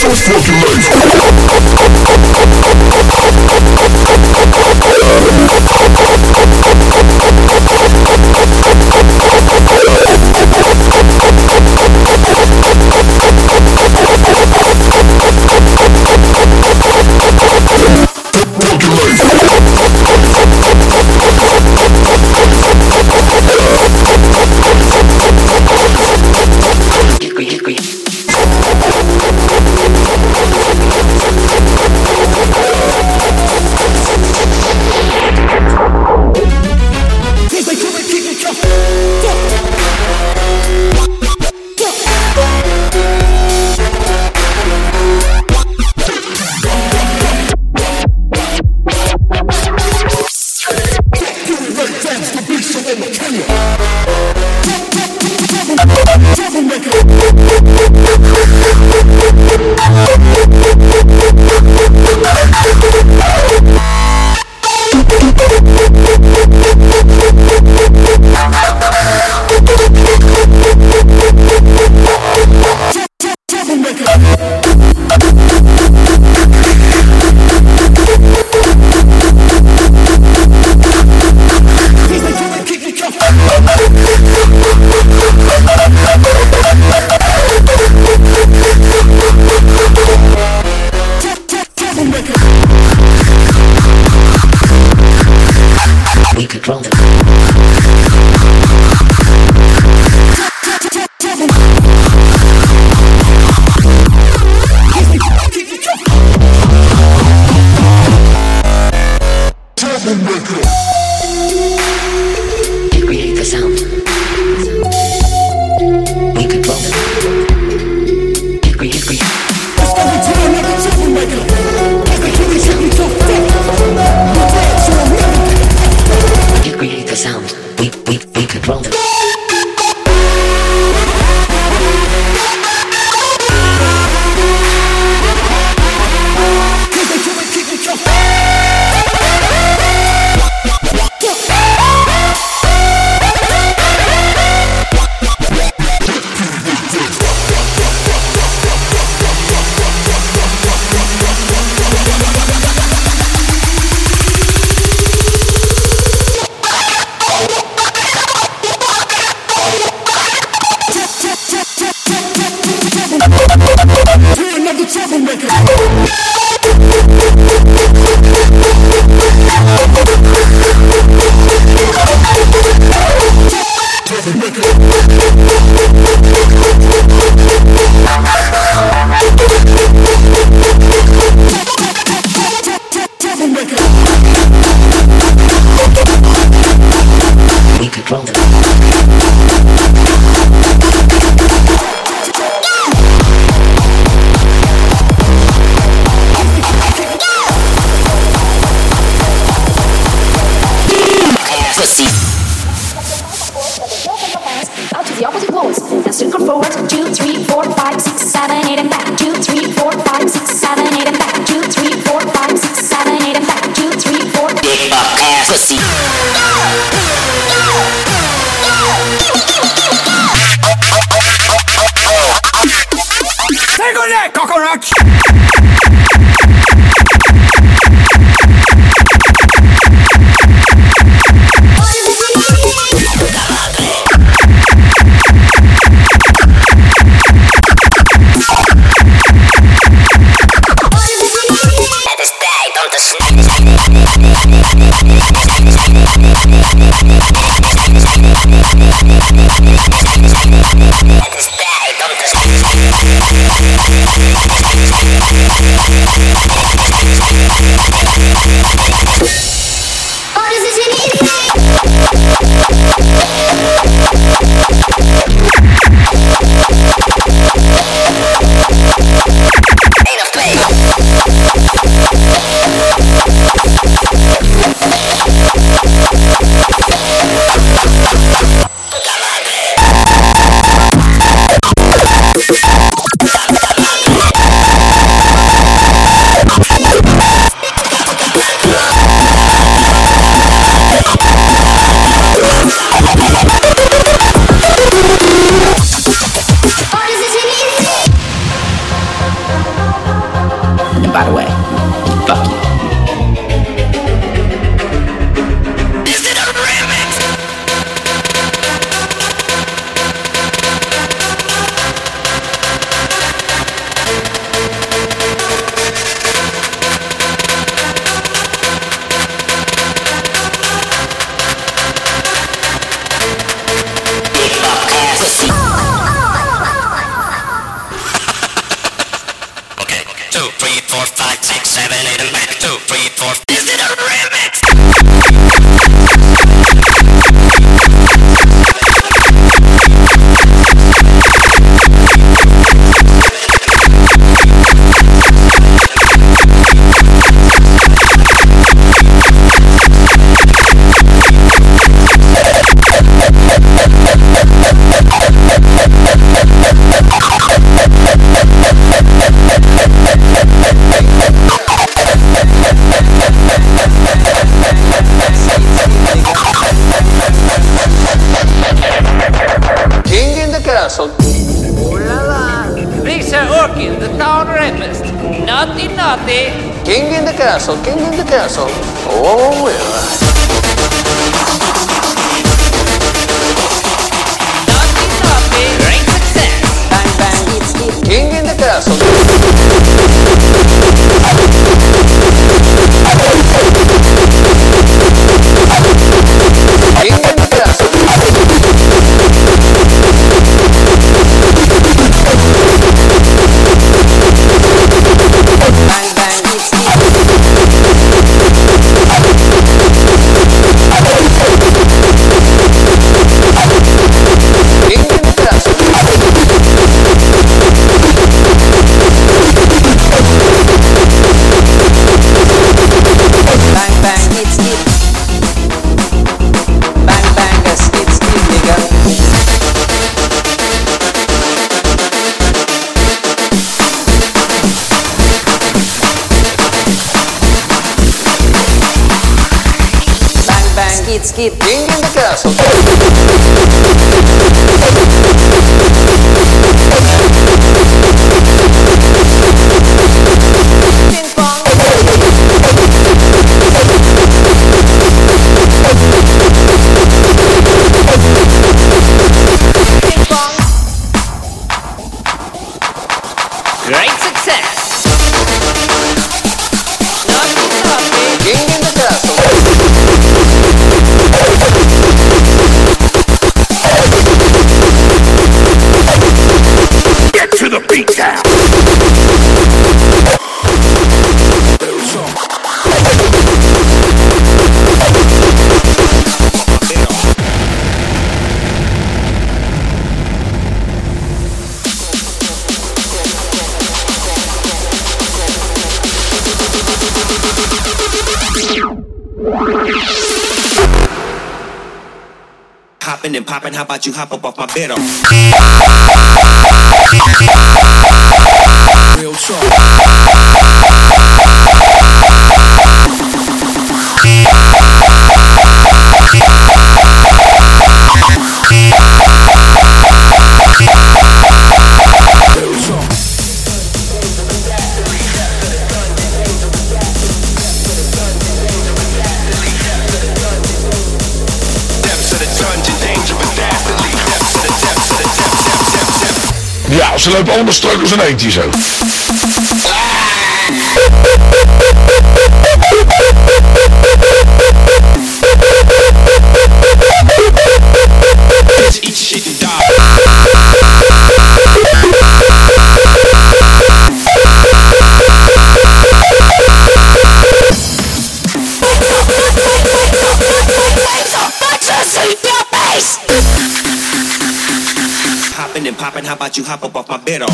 so fucking life. What does it mean? The town. Naughty, naughty. King in the castle. King in the castle. Oh, oh, oh well. Naughty, naughty. Great success. King in the castle. It's it. In the castle. And popping, how about you hop up off my bed? Real talk. ze lopen allemaal struikels en eentje zo. about you hop up off my bed all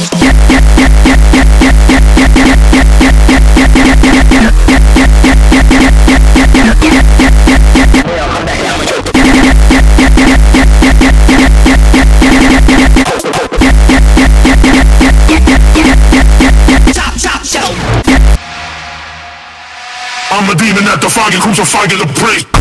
I'm a demon at the fire, crucifying the break.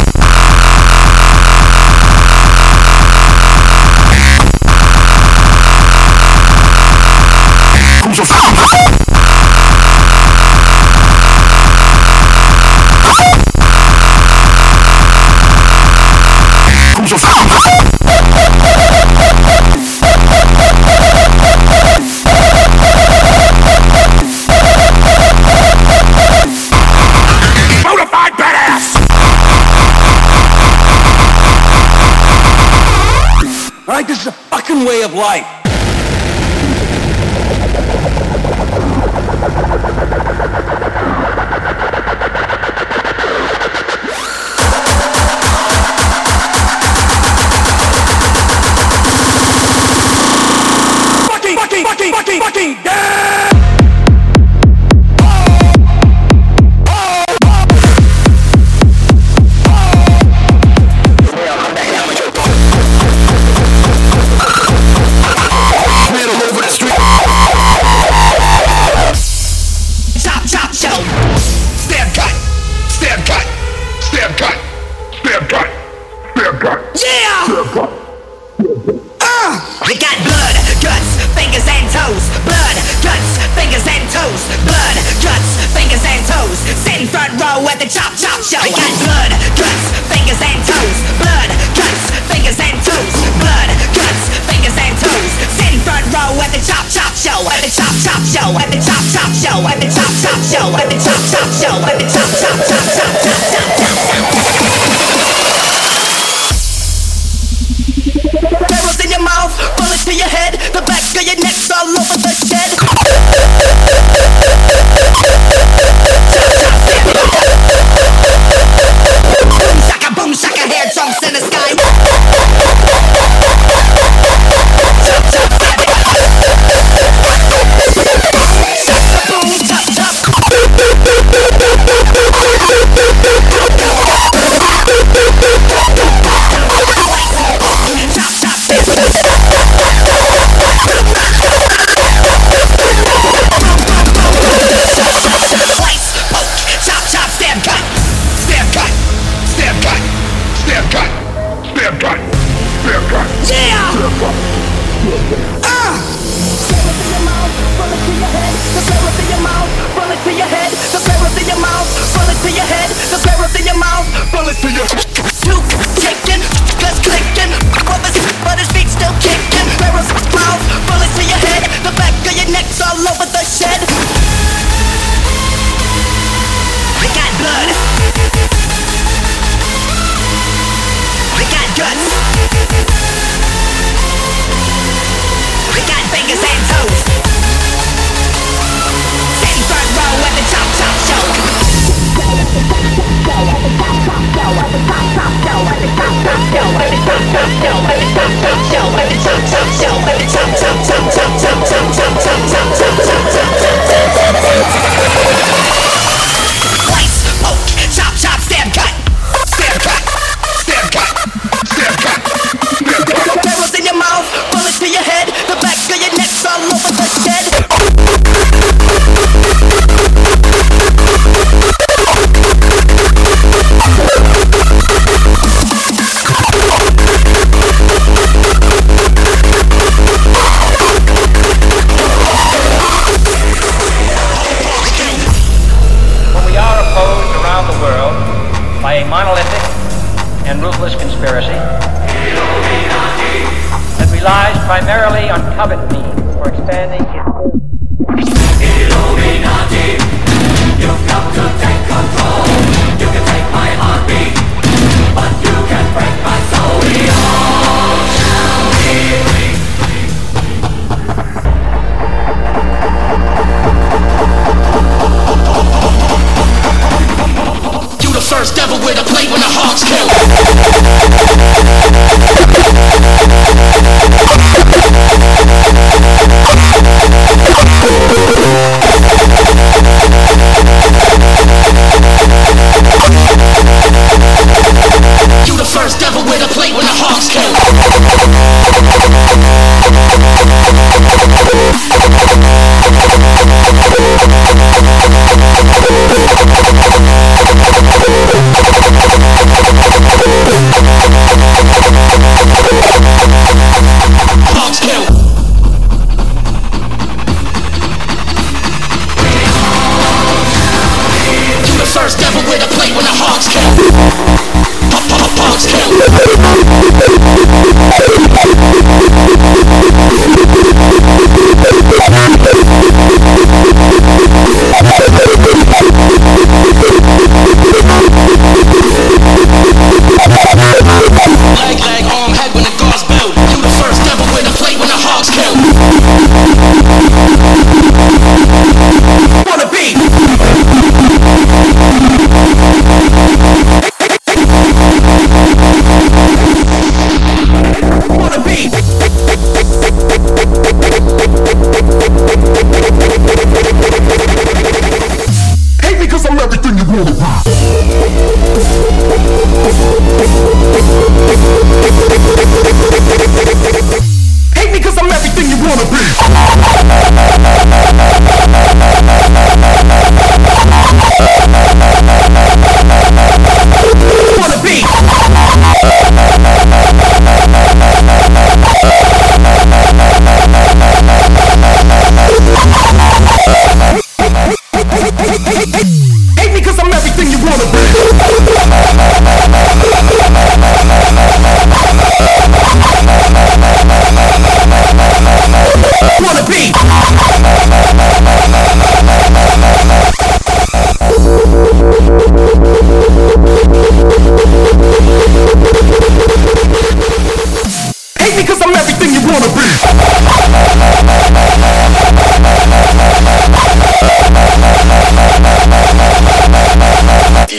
way of life.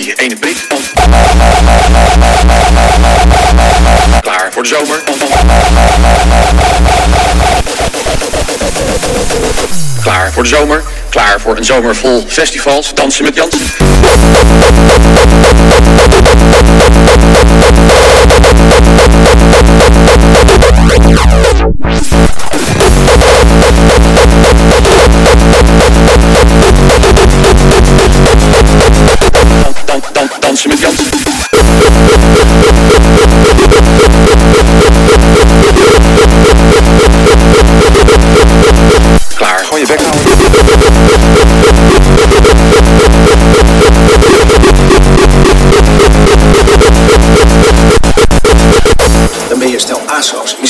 die ene prik. Klaar voor de zomer. Klaar voor de zomer. Klaar voor een zomer vol festivals. Dansen met Jan.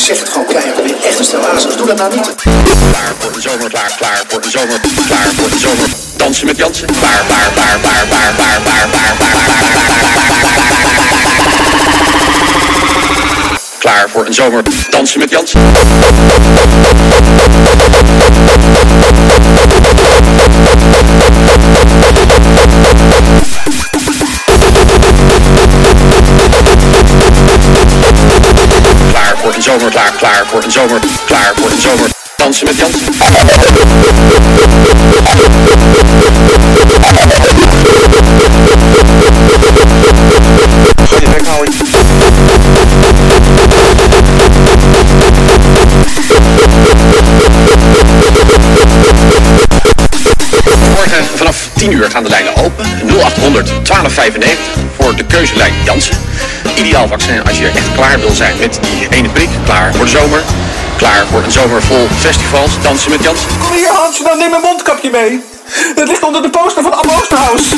Zegt het gewoon ben je echt een stel aso's. Doe dat nou niet. Klaar voor de zomer, klaar, klaar voor de zomer, klaar voor de zomer. Dansen met Jansen. Klaar, klaar, klaar, klaar, klaar, klaar, klaar, klaar, klaar, Klaar voor een zomer. Dansen met Jansen. Zomer, klaar, klaar voor een zomer, klaar voor een zomer. Dansen met Jansen. Morgen vanaf 10 uur gaan de lijnen open. 0800 1295 voor de keuzelijn Jansen. Ideaal vaccin als je echt klaar wil zijn met die ene prik. Klaar voor de zomer. Klaar voor een zomer vol festivals. Dansen met Jansen. Kom hier Hans, dan neem mijn mondkapje mee. Het ligt onder de poster van Oosterhuis.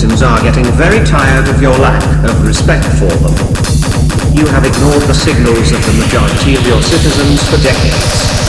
Citizens are getting very tired of your lack of respect for them. You have ignored the signals of the majority of your citizens for decades.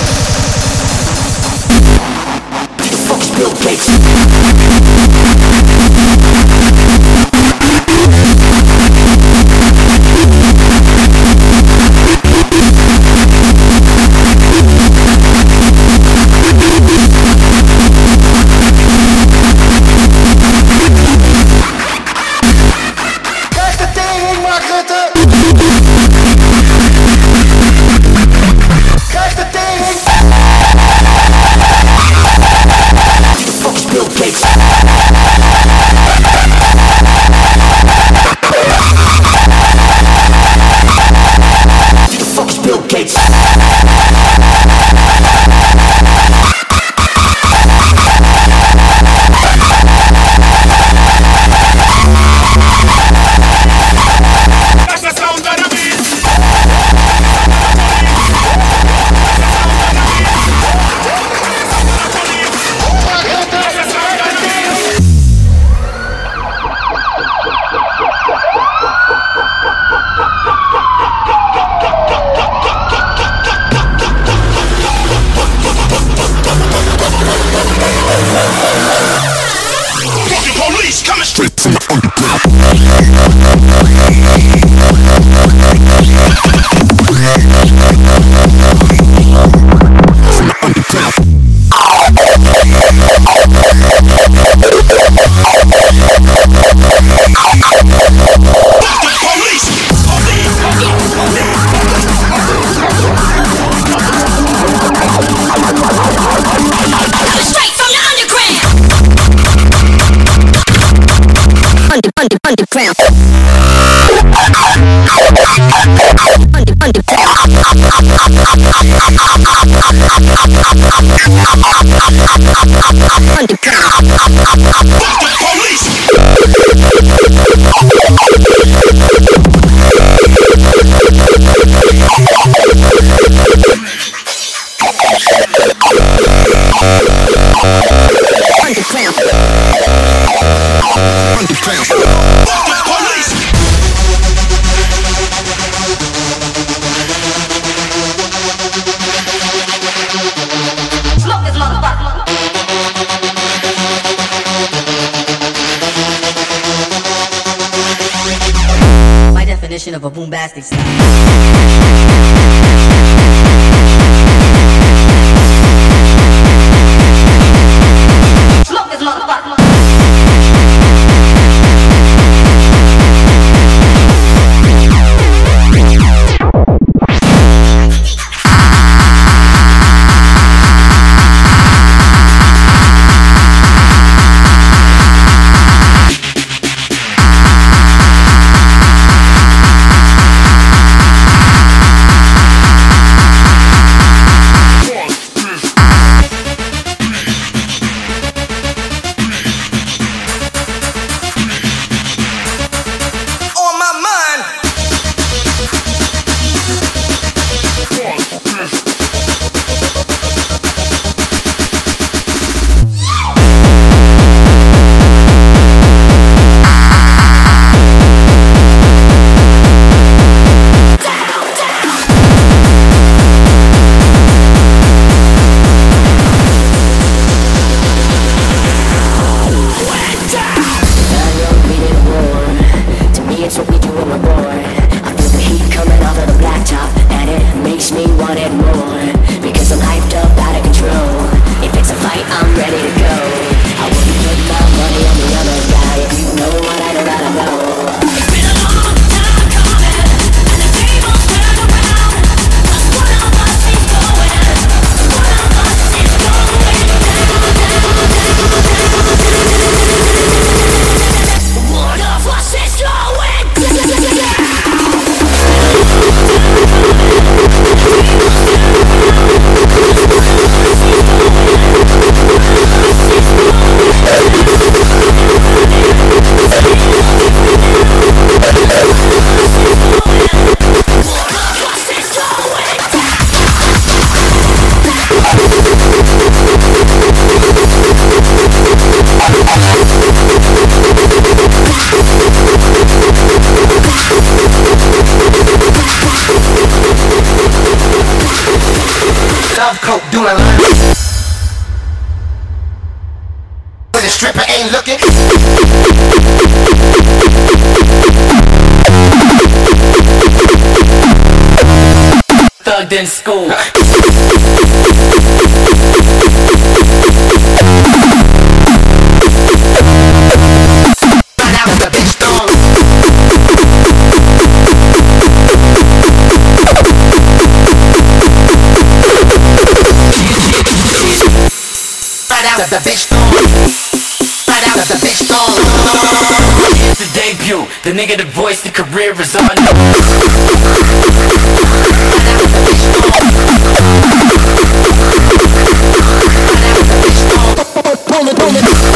than school. the bitch don't. Right out of the bitch debut. The nigga, the voice, the career is on. Pull it, pull it.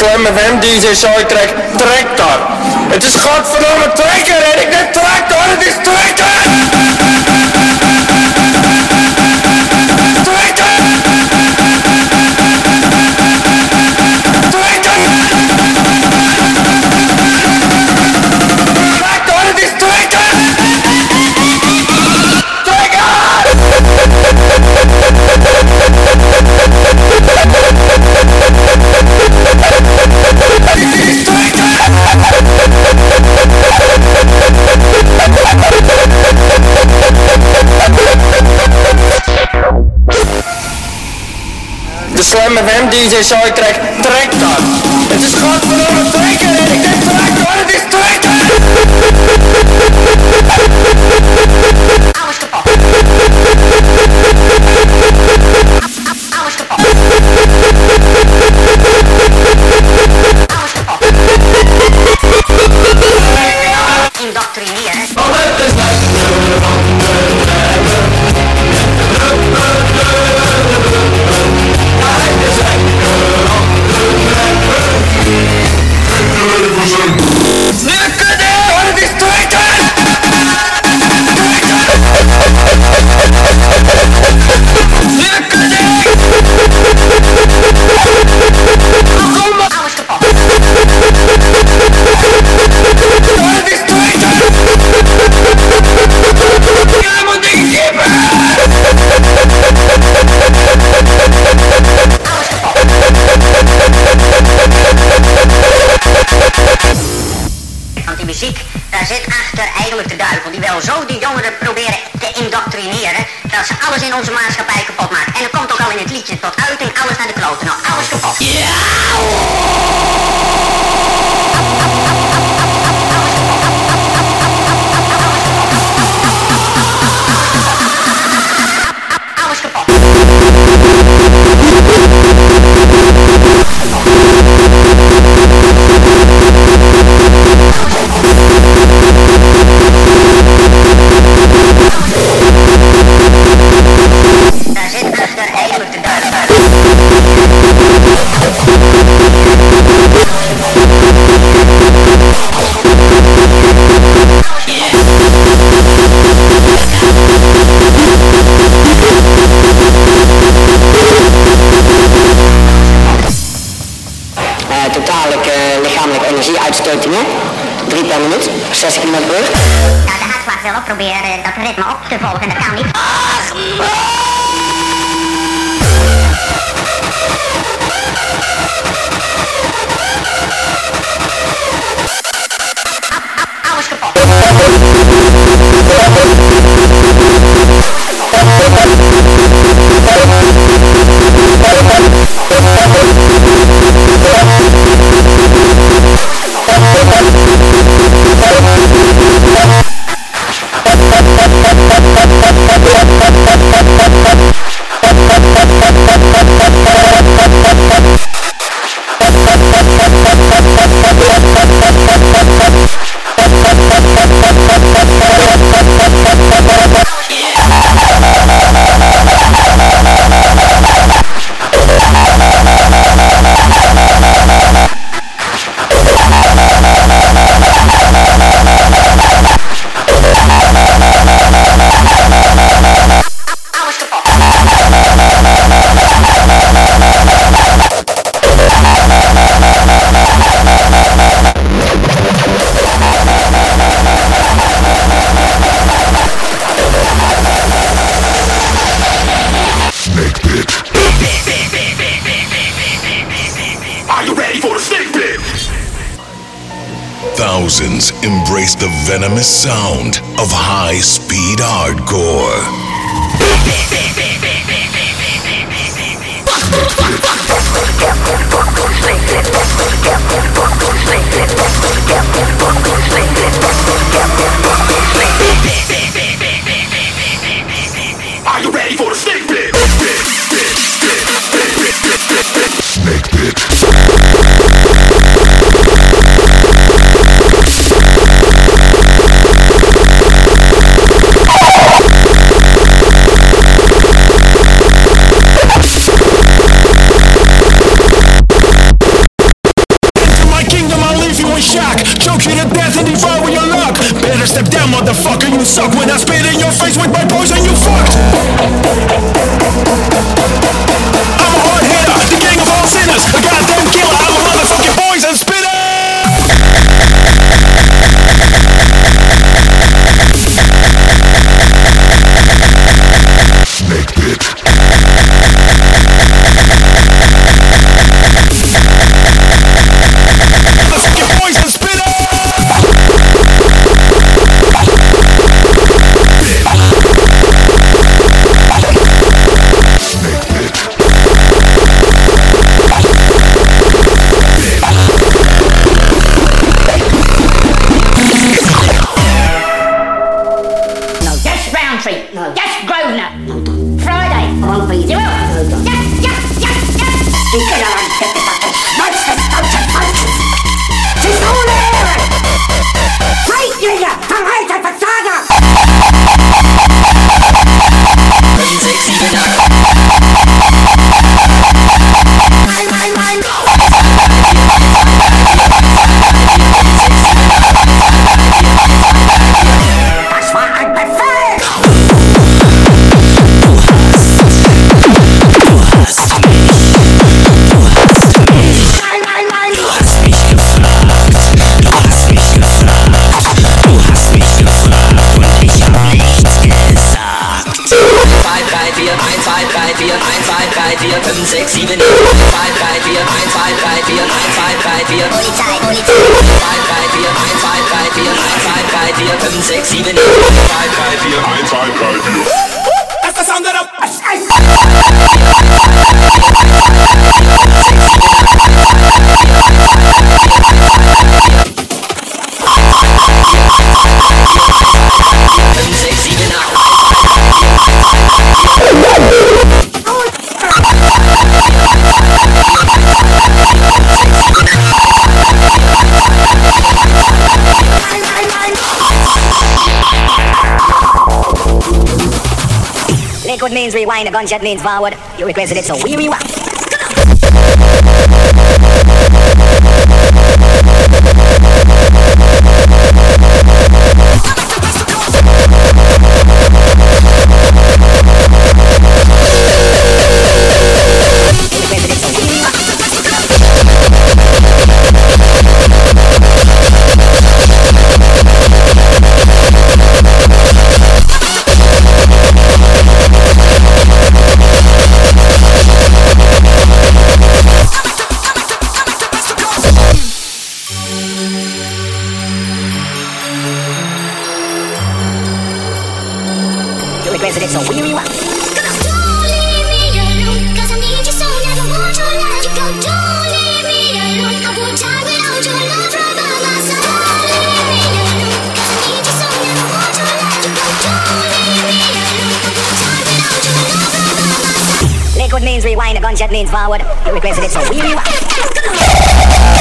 Slam FM DJ Soundtrack Tractor. Het is godverdomme trekker en ik denk tractor, het is trekker! Slam FM DJ zou ik trek dan. Het is godverdomme trekken en ik denk trek hoor, ah, het is trekken! proberen dat ritme op te volgen. Better step down, motherfucker, you suck. When I spit in your face with my poison, you fucked. 1, 2, 3, 4, 5, 6, 7, 8, 9, 2, 3, 4, 1, 2, 3, 4, 1, 2, 3, 4, Polizei, Polizei, 2, 3, 4, 1, 2, 3, 4, 1, 2, 3, 4, 5, 6, 7, 8, 9, 2, 3, 4, 1, 2, 3, 4. That's the sound that I'm... Sexy genau. Liquid means rewind, a gunshot means forward. You requested it, so we rewind. residents are wheeling a gunshot means forward. You requested it, so we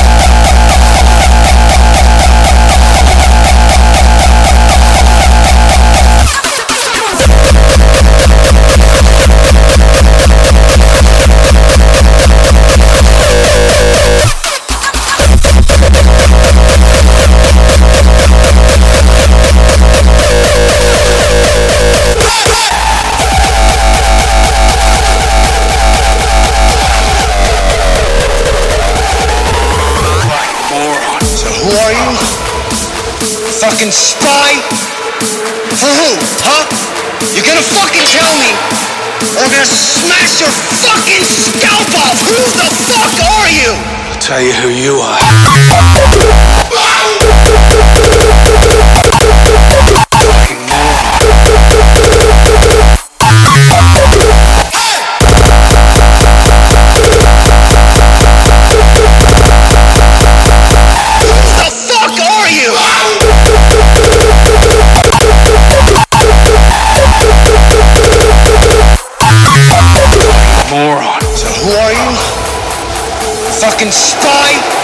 fucking spy!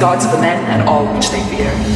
God's the men and all which they fear.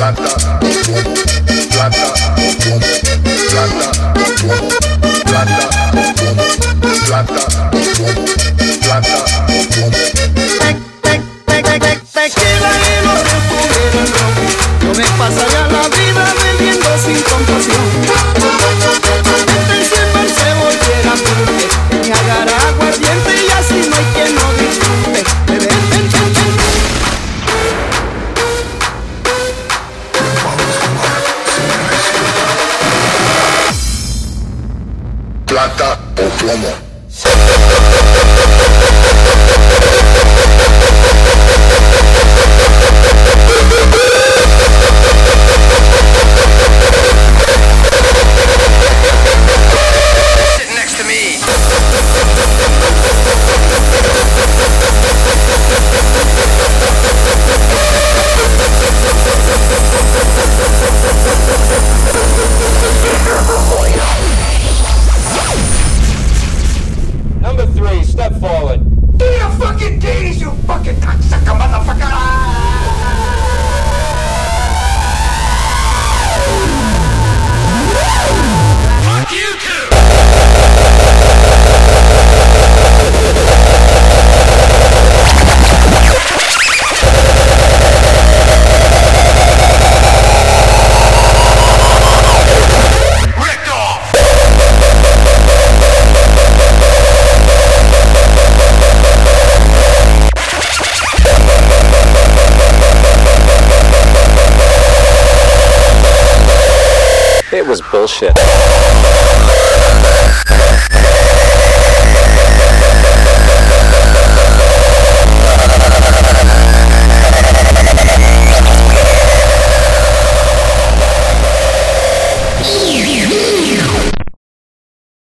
Plata plata plata plata o plomo, plata